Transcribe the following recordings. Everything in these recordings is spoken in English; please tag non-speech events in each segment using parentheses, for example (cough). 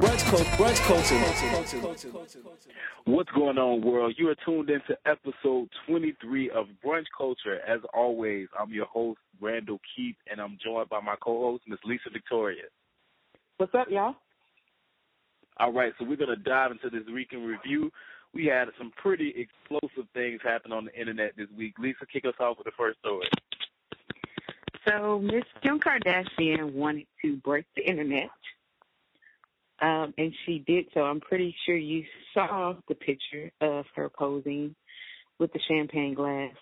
Brunch culture. Brunch culture. What's going on, world? You are tuned into episode 23 of Brunch Culture. As always, I'm your host, Randall Keith, and I'm joined by my co-host, Miss Lisa Victoria. What's up, y'all? All right, so we're going to dive into this week in review. We had some pretty explosive things happen on the internet this week. Lisa, kick us off with the first story. So Miss Kim Kardashian wanted to break the internet. Um, and she did so. I'm pretty sure you saw the picture of her posing with the champagne glass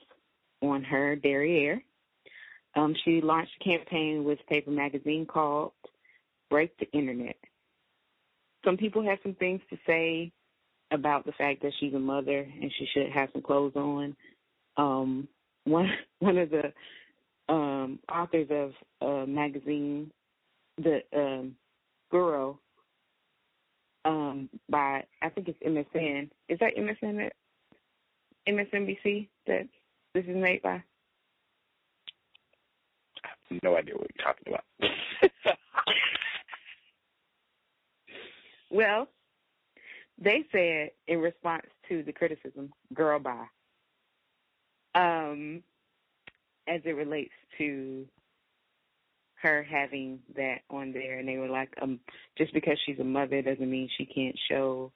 on her derriere. Um, she launched a campaign with Paper Magazine called Break the Internet. Some people have some things to say about the fact that she's a mother and she should have some clothes on. Um, one (laughs) one of the um, authors of a magazine, the um, um, by I think it's MSN. Is that MSN that MSNBC that this is made by? I have no idea what you're talking about. (laughs) Well, they said in response to the criticism, "Girl, bye," um, as it relates to her having that on there, and they were like, um, just because she's a mother doesn't mean she can't show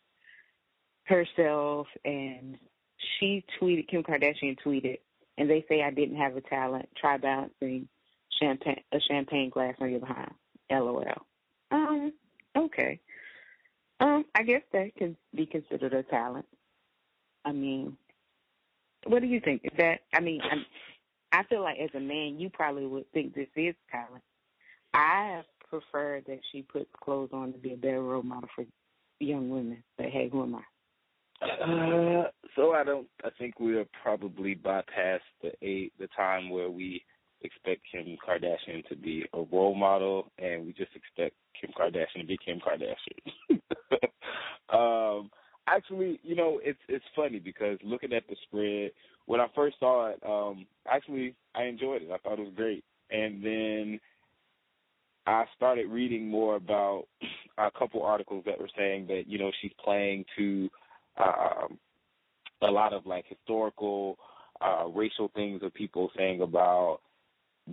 herself. And she tweeted, Kim Kardashian tweeted, and they say I didn't have a talent. Try balancing champagne a champagne glass on your behind. LOL. Um, okay. Um, I guess that can be considered a talent. I mean, what do you think? Is that? I mean, I'm, I feel like as a man, you probably would think this is talent. I prefer that she put clothes on to be a better role model for young women. But hey, who am I? Uh, so I don't. I think we're probably bypast the eight, the time where we expect Kim Kardashian to be a role model, and we just expect Kim Kardashian to be Kim Kardashian. (laughs) um, actually, you know, it's it's funny because looking at the spread, when I first saw it, um, actually I enjoyed it. I thought it was great, and then I started reading more about (clears throat) a couple articles that were saying that you know she's playing to um, a lot of like historical uh, racial things of people saying about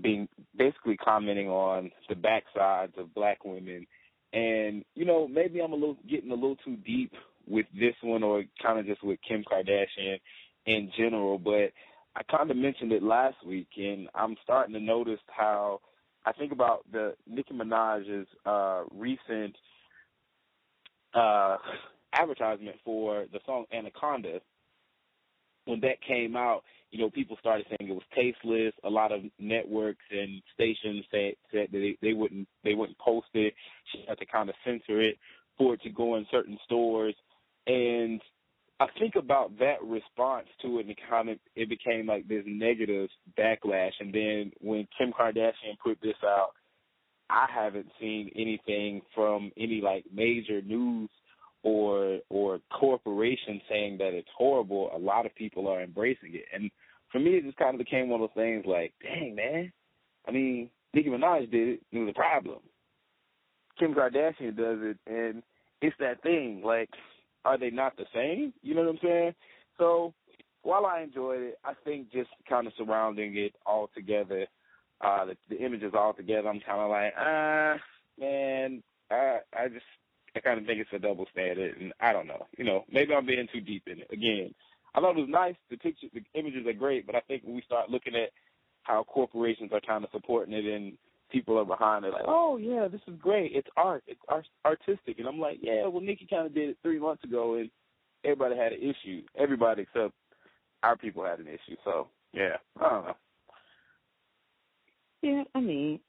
being basically commenting on the backsides of black women. And, you know, maybe I'm a little getting a little too deep with this one or kind of just with Kim Kardashian in general, but I kind of mentioned it last week and I'm starting to notice how I think about the Nicki Minaj's uh recent uh advertisement for the song Anaconda when that came out, you know, people started saying it was tasteless. A lot of networks and stations said, said that they, they wouldn't they wouldn't post it. She had to kind of censor it for it to go in certain stores. And I think about that response to it, and kind of it became like this negative backlash. And then when Kim Kardashian put this out, I haven't seen anything from any like major news or or corporation saying that it's horrible, a lot of people are embracing it. And for me, it just kind of became one of those things like, dang, man. I mean, Nicki Minaj did it, it was a problem. Kim Kardashian does it, and it's that thing. Like, are they not the same? You know what I'm saying? So while I enjoyed it, I think just kind of surrounding it all together, uh, the, the images all together, I'm kind of like, ah, man, I I just I kind of think it's a double standard, and I don't know. You know, maybe I'm being too deep in it. Again, I thought it was nice. The pictures, the images are great, but I think when we start looking at how corporations are kind of supporting it and people are behind it, like, oh yeah, this is great. It's art. It's art- artistic, and I'm like, yeah. Well, Nicki kind of did it three months ago, and everybody had an issue. Everybody except our people had an issue. So yeah, I don't know. Yeah, I mean,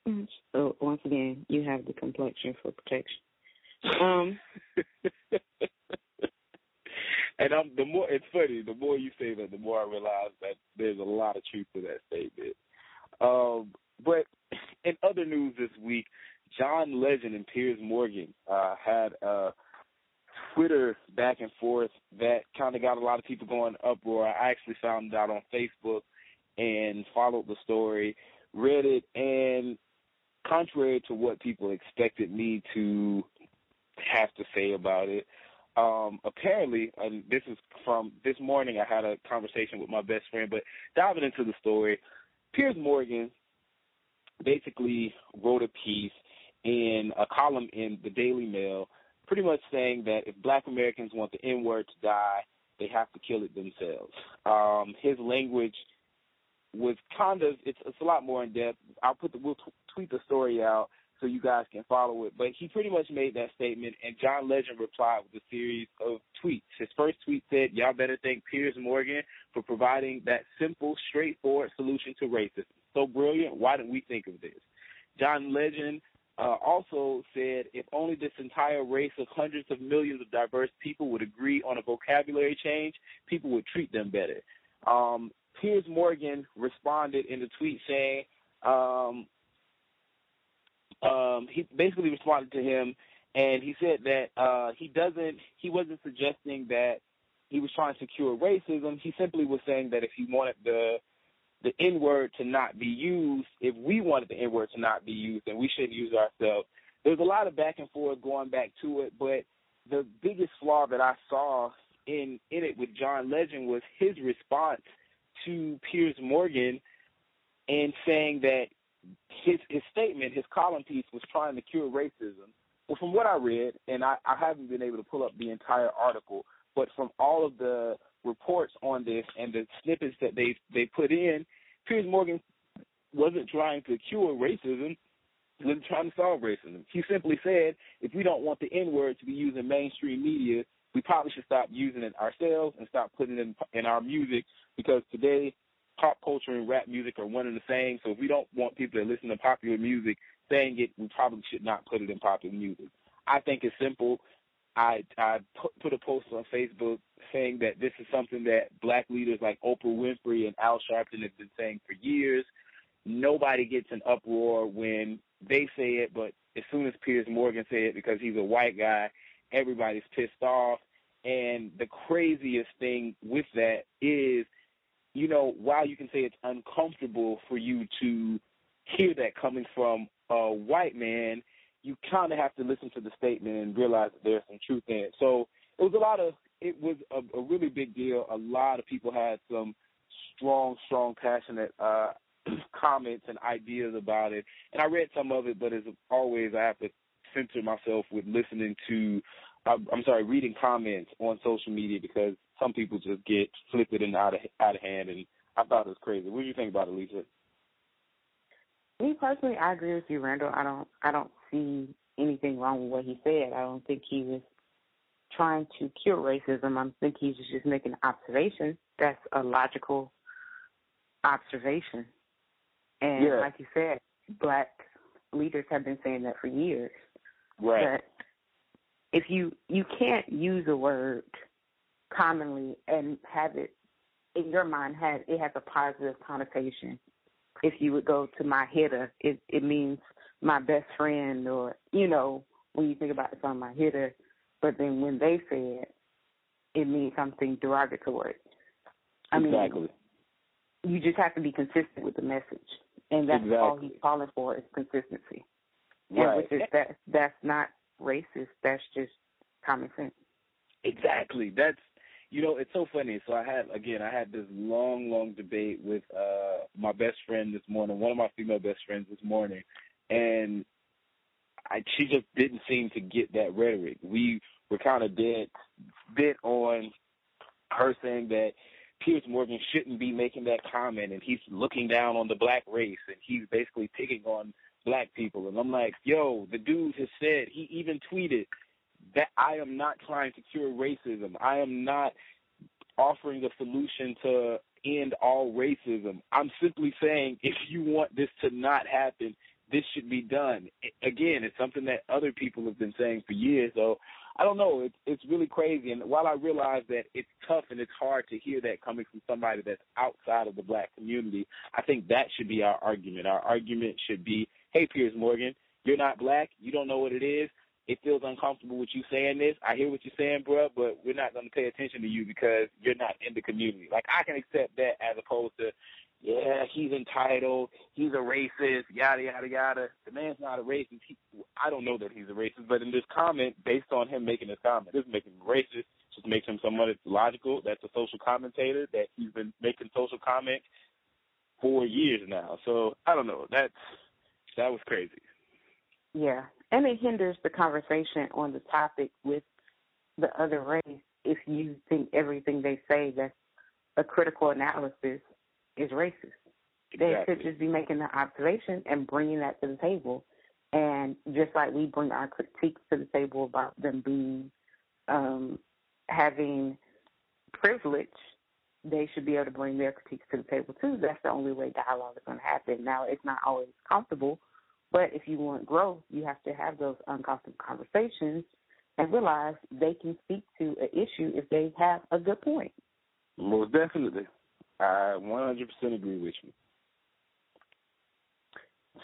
so once again, you have the complexion for protection. Um, (laughs) and I'm the more it's funny. The more you say that, the more I realize that there's a lot of truth to that statement. Um, but in other news this week, John Legend and Piers Morgan uh, had a Twitter back and forth that kind of got a lot of people going uproar. I actually found out on Facebook and followed the story, read it, and contrary to what people expected me to have to say about it, um, apparently, and this is from this morning, I had a conversation with my best friend, but diving into the story, Piers Morgan basically wrote a piece in a column in the Daily Mail, pretty much saying that if black Americans want the N word to die, they have to kill it themselves. Um, his language was kind of it's it's a lot more in depth. I'll put the we'll t- tweet the story out so you guys can follow it. But he pretty much made that statement, and John Legend replied with a series of tweets. His first tweet said, "Y'all better thank Piers Morgan for providing that simple, straightforward solution to racism. So brilliant. Why didn't we think of this?" John Legend uh, also said, "If only this entire race of hundreds of millions of diverse people would agree on a vocabulary change, people would treat them better." Um, Piers Morgan responded in the tweet saying, um, um, he basically responded to him, and he said that uh, he doesn't, he wasn't suggesting that he was trying to cure racism. He simply was saying that if he wanted the the N word to not be used, if we wanted the N word to not be used, then we shouldn't use ourselves. There's a lot of back and forth going back to it, but the biggest flaw that I saw in in it with John Legend was his response to Piers Morgan and saying that his his statement, his column piece was trying to cure racism. Well, from what I read, and I, I haven't been able to pull up the entire article, but from all of the reports on this and the snippets that they they put in, Piers Morgan wasn't trying to cure racism. He wasn't trying to solve racism. He simply said, if we don't want the N word to be used in mainstream media, we probably should stop using it ourselves and stop putting it in, in our music because today pop culture and rap music are one and the same. So if we don't want people to listen to popular music saying it, we probably should not put it in popular music. I think it's simple. I I put a post on Facebook saying that this is something that black leaders like Oprah Winfrey and Al Sharpton have been saying for years. Nobody gets an uproar when they say it, but as soon as Piers Morgan said it because he's a white guy, everybody's pissed off. And the craziest thing with that is you know, while you can say it's uncomfortable for you to hear that coming from a white man, you kind of have to listen to the statement and realize that there's some truth in it. So it was a lot of, it was a, a really big deal. A lot of people had some strong, strong, passionate uh, (clears throat) comments and ideas about it. And I read some of it, but as always, I have to censor myself with listening to I'm sorry, reading comments on social media because some people just get flippant and out of out of hand, and I thought it was crazy. What do you think about it, Lisa? Me personally, I agree with you, Randall. I don't I don't see anything wrong with what he said. I don't think he was trying to cure racism. I think he's just making an observation. That's a logical observation. And yeah. like you said, black leaders have been saying that for years. Right. But if you you can't use a word commonly and have it in your mind has it has a positive connotation. If you would go to my hitter, it it means my best friend or you know, when you think about the song my hitter, but then when they say it, it means something derogatory. I exactly. mean you just have to be consistent with the message. And that's exactly. all he's calling for is consistency. Right. And which is that that's not racist. That's just common sense. Exactly. That's you know, it's so funny. So I had again, I had this long, long debate with uh my best friend this morning, one of my female best friends this morning, and I she just didn't seem to get that rhetoric. We were kind of dead bit on her saying that Piers Morgan shouldn't be making that comment and he's looking down on the black race and he's basically picking on black people. And I'm like, yo, the dude has said, he even tweeted that I am not trying to cure racism. I am not offering a solution to end all racism. I'm simply saying if you want this to not happen, this should be done. Again, it's something that other people have been saying for years. So I don't know. It's it's really crazy. And while I realize that it's tough and it's hard to hear that coming from somebody that's outside of the black community, I think that should be our argument. Our argument should be, hey, Piers Morgan, you're not black. You don't know what it is. It feels uncomfortable with you saying this. I hear what you're saying, bro, but we're not going to pay attention to you because you're not in the community. Like I can accept that as opposed to, yeah, he's entitled, he's a racist, yada yada yada. The man's not a racist. He, I don't know that he's a racist, but in this comment, based on him making this comment, this making him racist. Just makes him someone that's logical. That's a social commentator. That he's been making social comments for years now. So I don't know. That's that was crazy. Yeah, and it hinders the conversation on the topic with the other race if you think everything they say that's a critical analysis is racist. They Exactly. could just be making the observation and bringing that to the table. And just like we bring our critiques to the table about them being, um, having privilege, they should be able to bring their critiques to the table too. That's the only way dialogue is going to happen. Now, it's not always comfortable, but if you want growth, you have to have those uncomfortable conversations and realize they can speak to an issue if they have a good point. Most definitely. I 100% agree with you.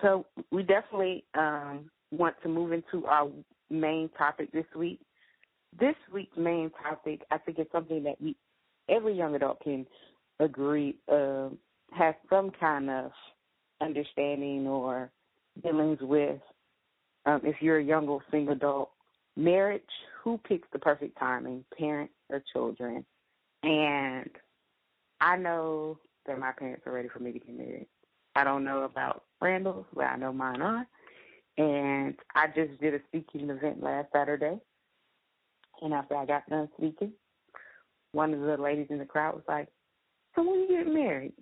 So we definitely um, want to move into our main topic this week. This week's main topic, I think, is something that we, every young adult can agree uh, has some kind of understanding or dealings with. Um, if you're a young or single adult, marriage, who picks the perfect timing, parents or children? And I know that my parents are ready for me to get married. I don't know about Randall's, but I know mine are. And I just did a speaking event last Saturday. And after I got done speaking, one of the ladies in the crowd was like, So when you get married?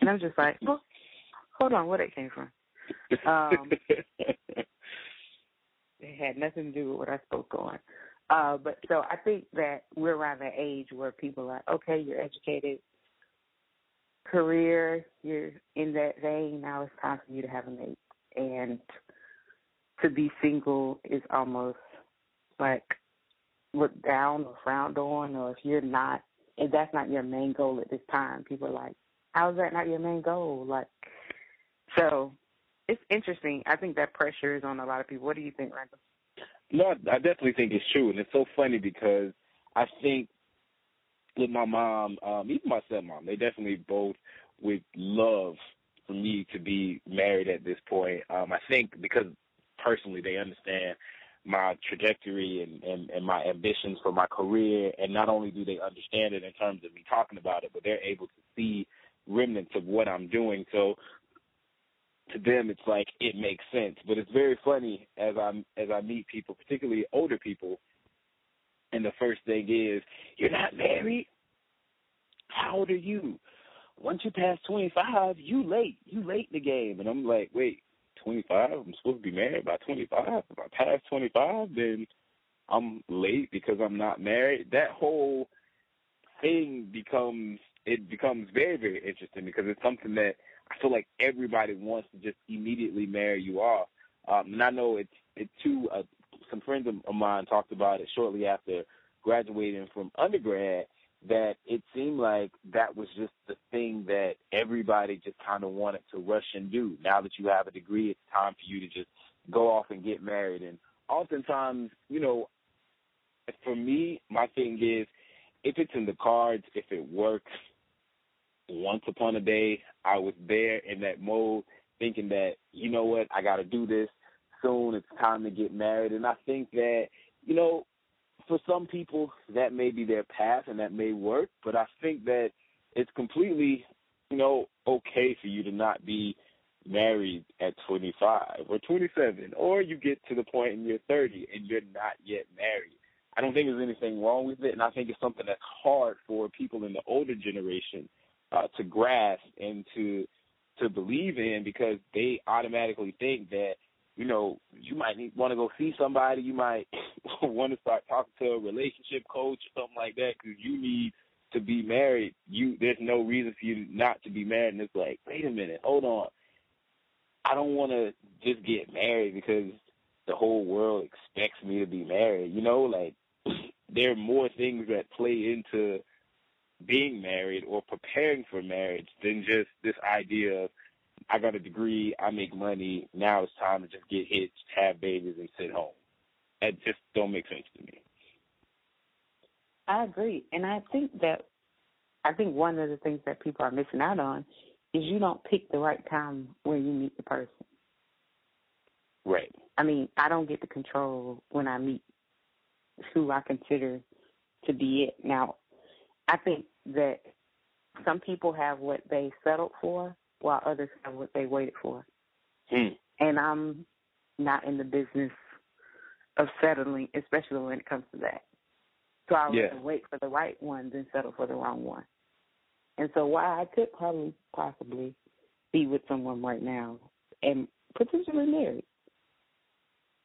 And I'm just like, Well, hold on, where that came from? Um, (laughs) It had nothing to do with what I spoke on. Uh, but so I think that we're around that age where people are okay, you're educated, career, you're in that vein. Now it's time for you to have a mate, and to be single is almost like looked down or frowned on, or if you're not, if that's not your main goal at this time, people are like, "How's that not your main goal?" Like, so it's interesting. I think that pressure is on a lot of people. What do you think, Randall? No, I definitely think it's true, and it's so funny because I think with my mom, um, even my stepmom, they definitely both would love for me to be married at this point. Um, I think because personally they understand my trajectory and, and, and my ambitions for my career, and not only do they understand it in terms of me talking about it, but they're able to see remnants of what I'm doing. So to them it's like it makes sense. But it's very funny as I as I meet people, particularly older people, and the first thing is, You're not married? How old are you? Once you pass twenty five, you late. You late in the game. And I'm like, Wait, twenty five? I'm supposed to be married by twenty five? If I pass twenty five then I'm late because I'm not married. That whole thing becomes it becomes very, very interesting because it's something that I feel like everybody wants to just immediately marry you off. Um, and I know it's it too. Uh, some friends of, of mine talked about it shortly after graduating from undergrad. That it seemed like that was just the thing that everybody just kind of wanted to rush and do. Now that you have a degree, it's time for you to just go off and get married. And oftentimes, you know, for me, my thing is if it's in the cards, if it works, once upon a day, I was there in that mode, thinking that, you know what, I got to do this soon. It's time to get married. And I think that, you know, for some people, that may be their path and that may work. But I think that it's completely, you know, okay for you to not be married at 25 or 27, or you get to the point in your 30 and you're not yet married. I don't think there's anything wrong with it, and I think it's something that's hard for people in the older generation uh, to grasp and to to believe in because they automatically think that you know you might want to go see somebody, you might (laughs) want to start talking to a relationship coach or something like that because you need to be married. You there's no reason for you not to be married, and it's like, wait a minute, hold on. I don't want to just get married because the whole world expects me to be married. You know, like (clears throat) there are more things that play into being married or preparing for marriage than just this idea of I got a degree, I make money, now it's time to just get hitched, have babies, and sit home. That just don't make sense to me. I agree, and I think that I think one of the things that people are missing out on is you don't pick the right time when you meet the person. Right. I mean, I don't get to control when I meet who I consider to be it. Now, I think that some people have what they settled for, while others have what they waited for. Hmm. And I'm not in the business of settling, especially when it comes to that. So I would Yeah. wait for the right one than settle for the wrong one. And so while I could probably possibly be with someone right now and potentially married,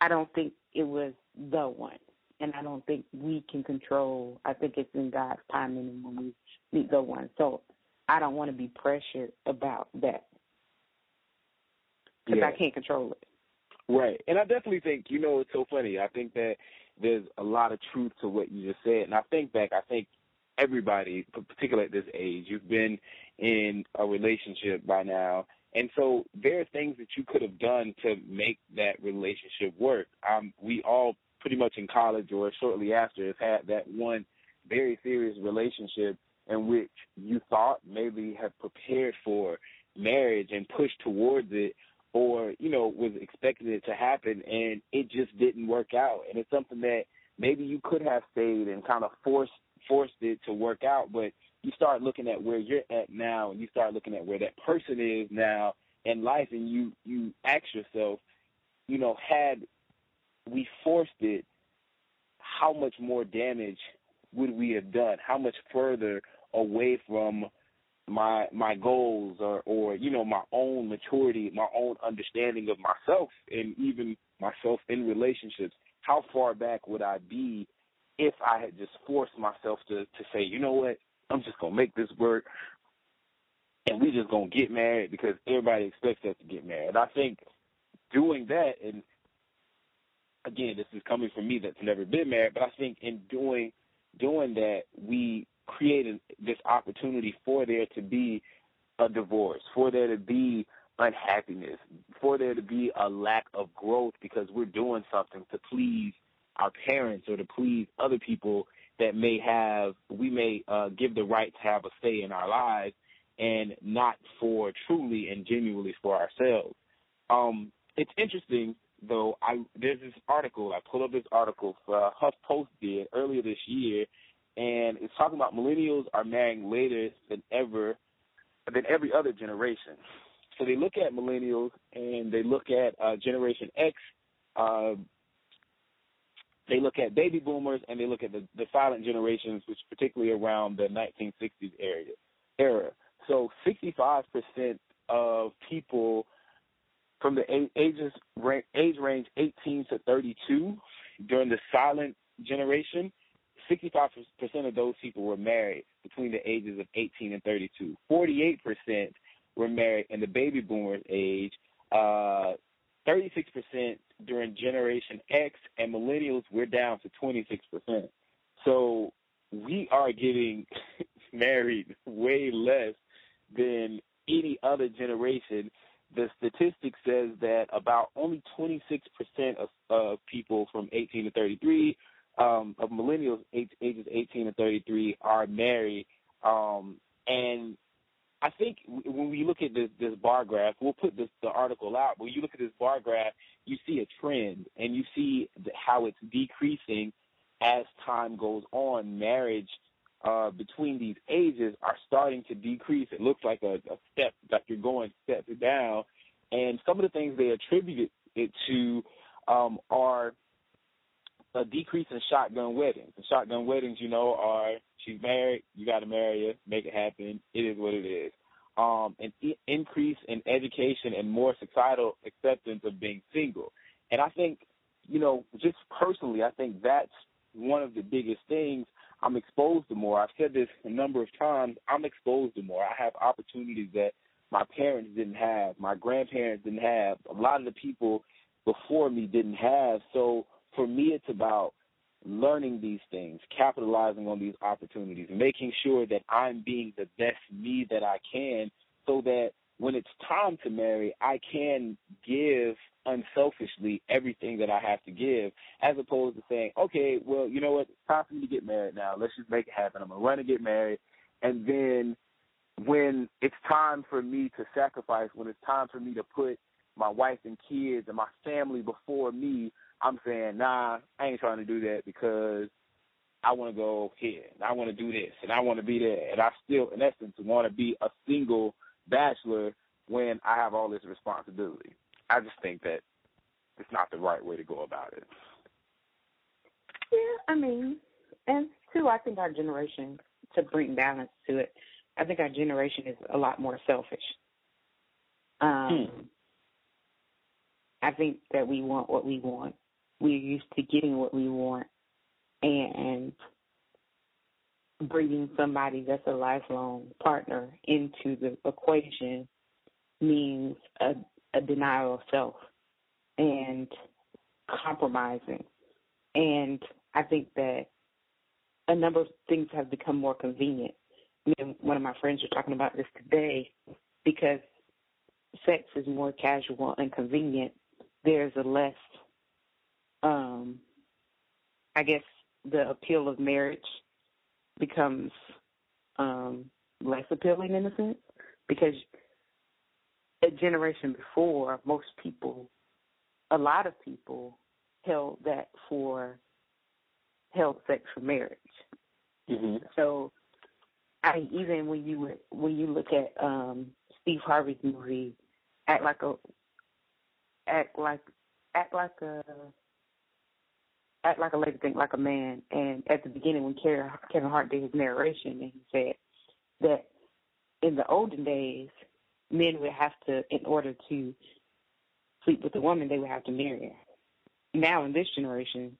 I don't think it was the one. And I don't think we can control I think it's in God's timing when we meet the one. So I don't want to be pressured about that. Because Yeah. I can't control it. Right. And I definitely think, you know, it's so funny. I think that there's a lot of truth to what you just said. And I think back, I think everybody, particularly at this age, you've been in a relationship by now. And so there are things that you could have done to make that relationship work. Um, we all pretty much in college or shortly after have had that one very serious relationship in which you thought maybe have prepared for marriage and pushed towards it or you know was expecting it to happen and it just didn't work out. And it's something that maybe you could have stayed and kind of forced forced it to work out but you start looking at where you're at now and you start looking at where that person is now in life and you you ask yourself you know had we forced it how much more damage would we have done? How much further away from my my goals or or you know my own maturity my own understanding of myself and even myself in relationships? How far back would i be if i had just forced myself to to say you know what? I'm just to make this work and we just to get married because everybody expects us to get married. I think doing that and again this is coming from me that's never been married but i think in doing doing that we created this opportunity for there to be a divorce, for there to be unhappiness, for there to be a lack of growth because we're doing something to please our parents or to please other people that may have we may uh, give the right to have a say in our lives and not for truly and genuinely for ourselves. Um, it's interesting though. I there's this article I pulled up this article uh, HuffPost did earlier this year and it's talking about millennials are marrying later than ever than every other generation. So they look at millennials and they look at uh, Generation X, uh, they look at baby boomers, and they look at the, the silent generations, which particularly around the 1960s area era. So 65% of people from the ages age range 18 to 32 during the silent generation 65% of those people were married between the ages of 18 and 32. 48% were married in the baby boomers age. Uh, 36% during Generation X, and millennials, we're down to 26%. So we are getting (laughs) married way less than any other generation. The statistic says that about only 26% of, of people from 18 to 33 um, of millennials age, ages 18 to 33 are married. Um, and I think when we look at this, this bar graph, we'll put this, the article out. When you look at this bar graph, you see a trend, and you see how it's decreasing as time goes on. Marriage uh, between these ages are starting to decrease. It looks like a, a step, like you're going step down. And some of the things they attribute it to um, are a decrease in shotgun weddings. And shotgun weddings, you know, are she's married, you got to marry her, make it happen. It is what it is. Um, an e- increase in education and more societal acceptance of being single. And I think, you know, just personally, I think that's one of the biggest things. I'm exposed to more. I've said this a number of times. I'm exposed to more. I have opportunities that my parents didn't have, my grandparents didn't have. A lot of the people before me didn't have. So for me, it's about learning these things, capitalizing on these opportunities, making sure that I'm being the best me that I can so that when it's time to marry, I can give unselfishly everything that I have to give, as opposed to saying, okay, well, you know what, it's time for me to get married now. Let's just make it happen. I'm going to run and get married. And then when it's time for me to sacrifice, when it's time for me to put my wife and kids and my family before me, I'm saying, nah, I ain't trying to do that because I want to go here and I want to do this and I want to be there. And I still, in essence, want to be a single bachelor when I have all this responsibility. I just think that it's not the right way to go about it. Yeah, I mean, and two, I think our generation, to bring balance to it, I think our generation is a lot more selfish. Um, hmm. I think that we want what we want. We're used to getting what we want, and bringing somebody that's a lifelong partner into the equation means a, a denial of self and compromising. And I think that a number of things have become more convenient. I mean, one of my friends was talking about this today because sex is more casual and convenient. There's a less, um, I guess, the appeal of marriage becomes um, less appealing in a sense because a generation before, most people, a lot of people held that for held sex for marriage. Mm-hmm. So, I even when you when you look at um, Steve Harvey's movie, act like a act like act like a act like a lady, think like a man. And at the beginning, when Kevin, Hart did his narration, and he said that in the olden days, men would have to, in order to sleep with a woman, they would have to marry her. Now in this generation,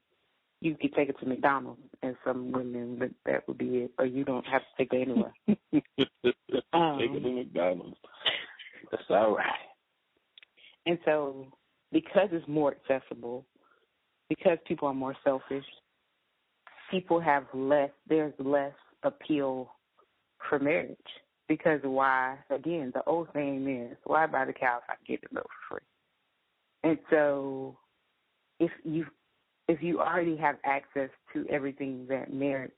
you could take it to McDonald's, and some women that, that would be it, or you don't have to take it anywhere. um, (laughs) take it to McDonald's. That's all right. And so, because it's more accessible, because people are more selfish, people have less, there's less appeal for marriage. Because why, again, the old saying is, why buy the cow if I can get the milk for free? And so if you if you already have access to everything that marriage,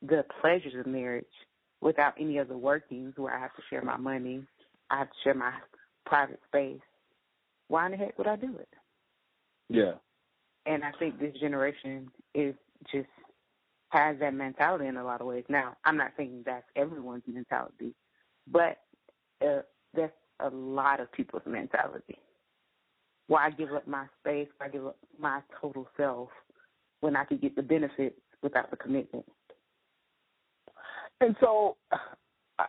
the pleasures of marriage, without any other workings where I have to share my money, I have to share my private space, why in the heck would I do it? Yeah and I think this generation is just has that mentality in a lot of ways. Now, I'm not saying that's everyone's mentality, but uh, that's a lot of people's mentality. Why give up my space? Why give up my total self when I could get the benefits without the commitment? And so, I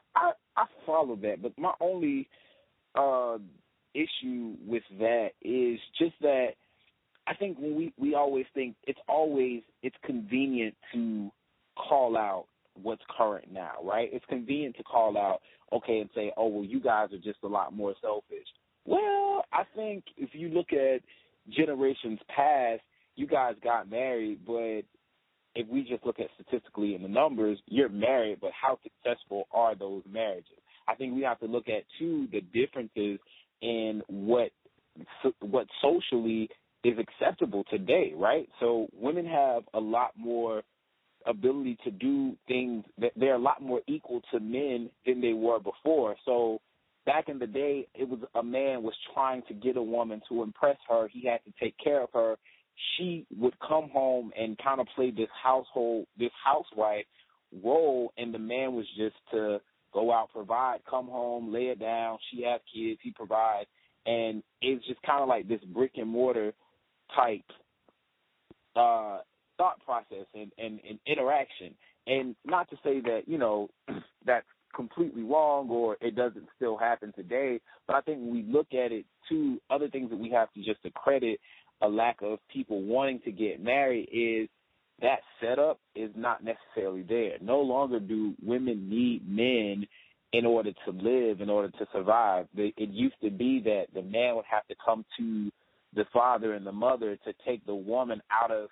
I, follow that, but my only uh, issue with that is just that I think when we we always think it's always it's convenient to call out what's current now, right? It's convenient to call out okay and say, "Oh, well, you guys are just a lot more selfish." Well, I think if you look at generations past, you guys got married, but if we just look at statistically in the numbers, you're married, but how successful are those marriages? I think we have to look at too the differences in what what socially is acceptable today, right? So women have a lot more ability to do things that they're a lot more equal to men than they were before. So back in the day it was a man was trying to get a woman to impress her, he had to take care of her. She would come home and kind of play this household this housewife role and the man was just to go out, provide, come home, lay it down, she has kids, he provides and it's just kind of like this brick and mortar type uh, thought process and, and, and interaction. And not to say that, you know, (clears throat) that's completely wrong or it doesn't still happen today, but I think when we look at it too, other things that we have to just accredit a lack of people wanting to get married is that setup is not necessarily there. No longer do women need men in order to live, in order to survive. It used to be that the man would have to come to the father and the mother to take the woman out of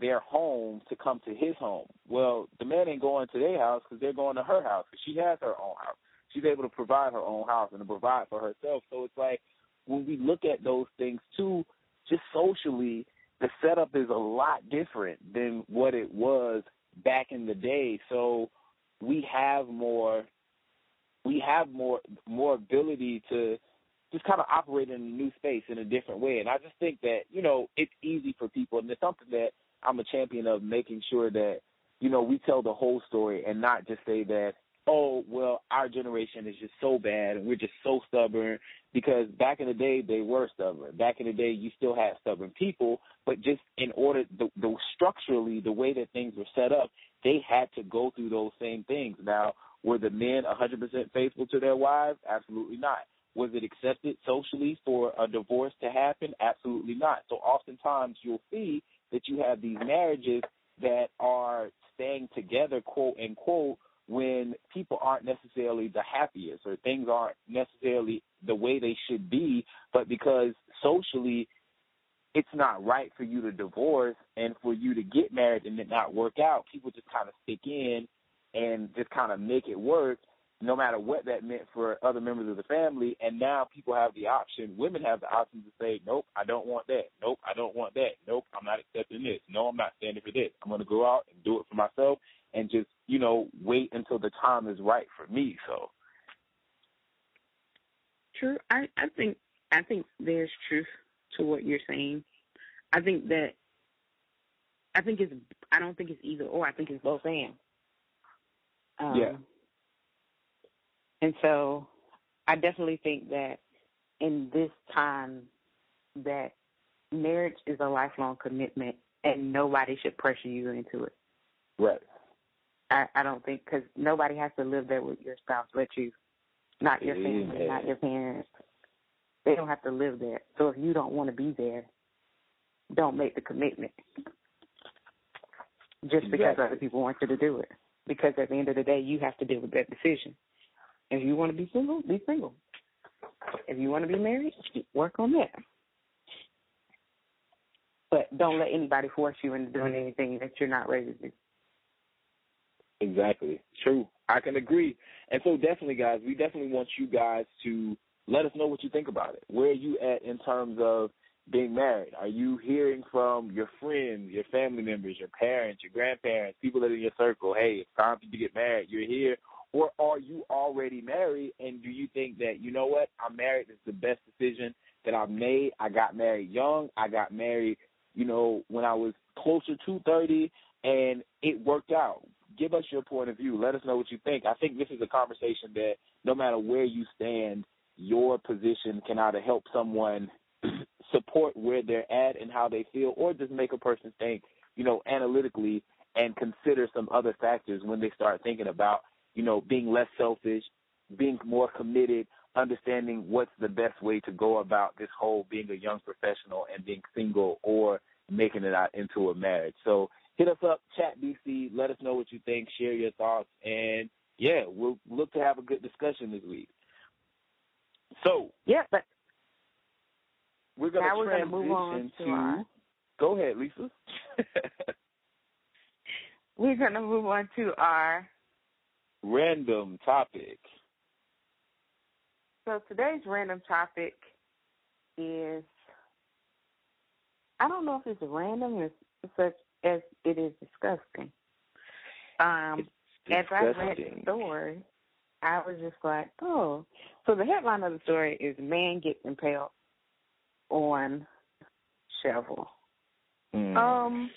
their home to come to his home. Well, the man ain't going to their house because they're going to her house she has her own house. She's able to provide her own house and to provide for herself. So it's like when we look at those things too, just socially, the setup is a lot different than what it was back in the day. So we have more we have more more ability to just kind of operate in a new space in a different way. And I just think that, you know, it's easy for people and it's something that I'm a champion of making sure that, you know, we tell the whole story and not just say that, oh, well, our generation is just so bad and we're just so stubborn because back in the day they were stubborn. Back in the day you still had stubborn people, but just in order the, the structurally the way that things were set up, they had to go through those same things. Now, were the men 100% faithful to their wives? Absolutely not. Was it accepted socially for a divorce to happen? Absolutely not. So oftentimes you'll see that you have these marriages that are staying together, quote unquote, when people aren't necessarily the happiest or things aren't necessarily the way they should be, but because socially it's not right for you to divorce and for you to get married and it not work out, people just kind of stick in and just kind of make it work no matter what that meant for other members of the family. And now people have the option, women have the option to say, nope, I don't want that. Nope, I don't want that. Nope, I'm not accepting this. No, I'm not standing for this. I'm going to go out and do it for myself and just, you know, wait until the time is right for me. So. True. I, I think I think there's truth to what you're saying. I think that I think it's I don't think it's either or. I think it's both and. Um, yeah. And so I definitely think that in this time that marriage is a lifelong commitment and nobody should pressure you into it. Right. I, I don't think because nobody has to live there with your spouse, but you, not your family, Amen. not your parents. They don't have to live there. So if you don't want to be there, don't make the commitment. Just because other people want you to do it. Because at the end of the day, you have to deal with that decision. If you want to be single, be single. If you want to be married, work on that. But don't let anybody force you into doing anything that you're not ready to do. Exactly. True. I can agree. And so definitely guys, we definitely want you guys to let us know what you think about it. Where are you at in terms of being married? Are you hearing from your friends, your family members, your parents, your grandparents, people that are in your circle, hey, it's time for you to get married, you're here? Or are you already married and do you think that, you know what, I'm married, it's the best decision that I've made. I got married young. I got married, you know, when I was closer to 30 and it worked out. Give us your point of view. Let us know what you think. I think this is a conversation that no matter where you stand, your position can either help someone (clears throat) support where they're at and how they feel, or just make a person think, you know, analytically and consider some other factors when they start thinking about, you know, being less selfish, being more committed, understanding what's the best way to go about this whole being a young professional and being single or making it out into a marriage. So hit us up, chat BC, let us know what you think, share your thoughts, and yeah, we'll look to have a good discussion this week. So Yeah, but we're going now to we're to transition move on to our Go ahead, Lisa. (laughs) we're going to move on to our Random topic. So today's random topic is I don't know if it's random as such as it is disgusting. Um, as I read the story, I was just like, oh. So the headline of the story is "Man Gets Impaled on Shovel." Mm. Um,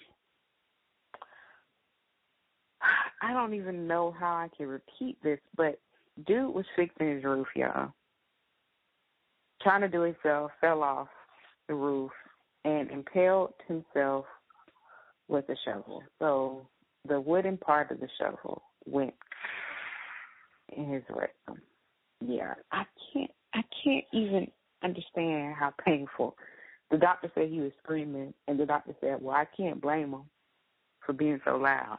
I don't even know how I can repeat this, but dude was fixing his roof, y'all. Trying to do himself, fell off the roof and impaled himself with a shovel. So the wooden part of the shovel went in his rectum. Yeah, I can't. I can't even understand how painful. The doctor said he was screaming, and the doctor said, "Well, I can't blame him for being so loud."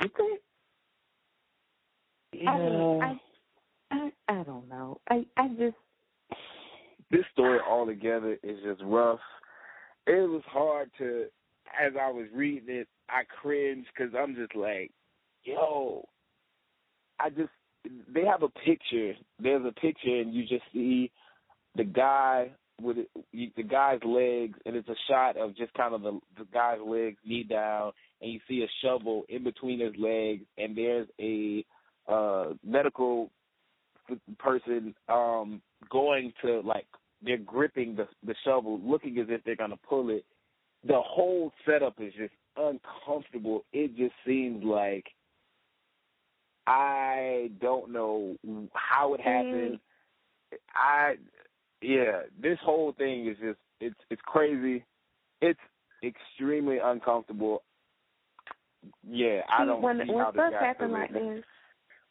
You think? I, mean, I, I, I don't know. I, I just, this story altogether is just rough. It was hard to, as I was reading it, I cringed because I'm just like, yo, I just they have a picture. There's a picture, and you just see the guy with it, the guy's legs, and it's a shot of just kind of the, the guy's legs, knee down, and you see a shovel in between his legs, and there's a uh medical person um going to like they're gripping the the shovel, looking as if they're gonna pull it. The whole setup is just uncomfortable. It just seems like I don't know how it happened. I yeah, this whole thing is just it's it's crazy. It's extremely uncomfortable. Yeah, I don't when, see when how this stuff guy's like this,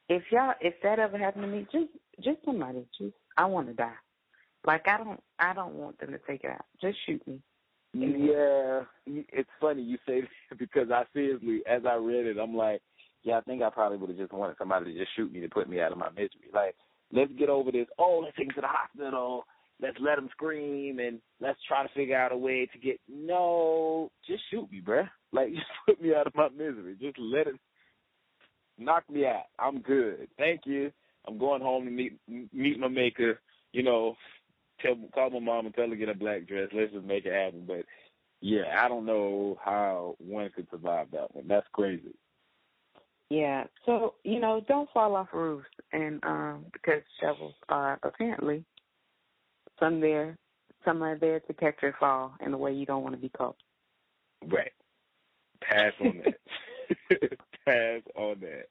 if y'all if that ever happened to me, just just somebody just I want to die. Like I don't I don't want them to take it out. Just shoot me. Yeah, it's funny you say that (laughs) because I seriously, as I read it, I'm like, yeah, I think I probably would have just wanted somebody to just shoot me to put me out of my misery. Like, let's get over this. Oh, let's take him to the hospital. Let's let him scream and let's try to figure out a way to get. No, just shoot me, bruh. Like, (laughs) just put me out of my misery. Just let it knock me out. I'm good. Thank you. I'm going home to meet meet my maker. You know, tell call my mom and tell her to get a black dress. Let's just make it happen. But yeah, I don't know how one could survive that one. That's crazy. Yeah. So, you know, don't fall off roofs and um because shovels are apparently some there some are there to catch your fall in a way you don't want to be caught. Right. Pass on that. (laughs) Pass on that.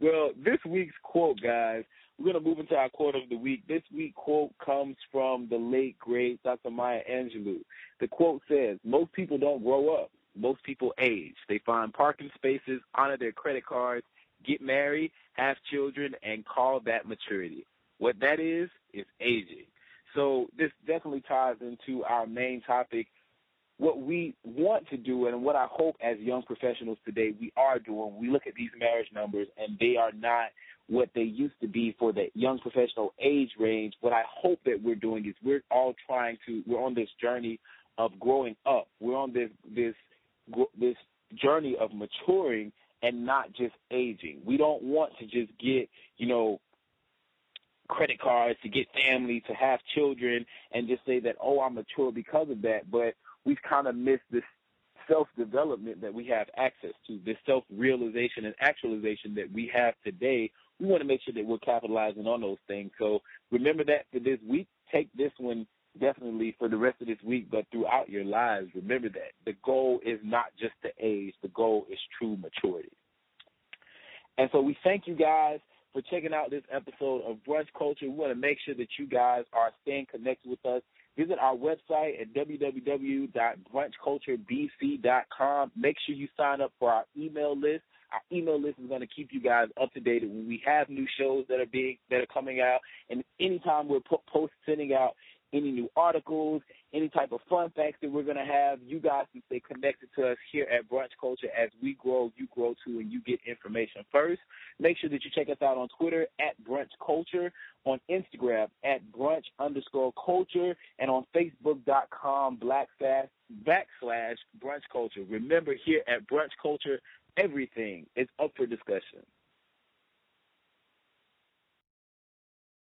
Well, this week's quote, guys, we're going to move into our quote of the week. This week quote comes from the late, great Dr. Maya Angelou. The quote says, Most people don't grow up. Most people age. They find parking spaces, honor their credit cards, get married, have children, and call that maturity. What that is, is aging. So this definitely ties into our main topic, what we want to do and what I hope as young professionals today we are doing. We look at these marriage numbers and they are not what they used to be for the young professional age range. What I hope that we're doing is we're all trying to we're on this journey of growing up. We're on this this this journey of maturing and not just aging. We don't want to just get, you know, credit cards to get family, to have children and just say that, oh, I'm mature because of that. But we've kind of missed this self development that we have access to, this self realization and actualization that we have today. We want to make sure that we're capitalizing on those things. So remember that for this week. Take this one definitely for the rest of this week, but throughout your lives, remember that the goal is not just the age, the goal is true maturity. And so we thank you guys for checking out this episode of Brunch Culture. We want to make sure that you guys are staying connected with us. Visit our website at www.brunchculturebc.com. Make sure you sign up for our email list. Our email list is going to keep you guys up to date when we have new shows that are being that are coming out, and anytime we're post sending out any new articles, any type of fun facts that we're going to have. You guys can stay connected to us here at Brunch Culture as we grow, you grow too, and you get information first. Make sure that you check us out on Twitter at Brunch Culture, on Instagram at Brunch underscore culture, and on Facebook.com backslash, backslash Brunch Culture. Remember, here at Brunch Culture, everything is up for discussion.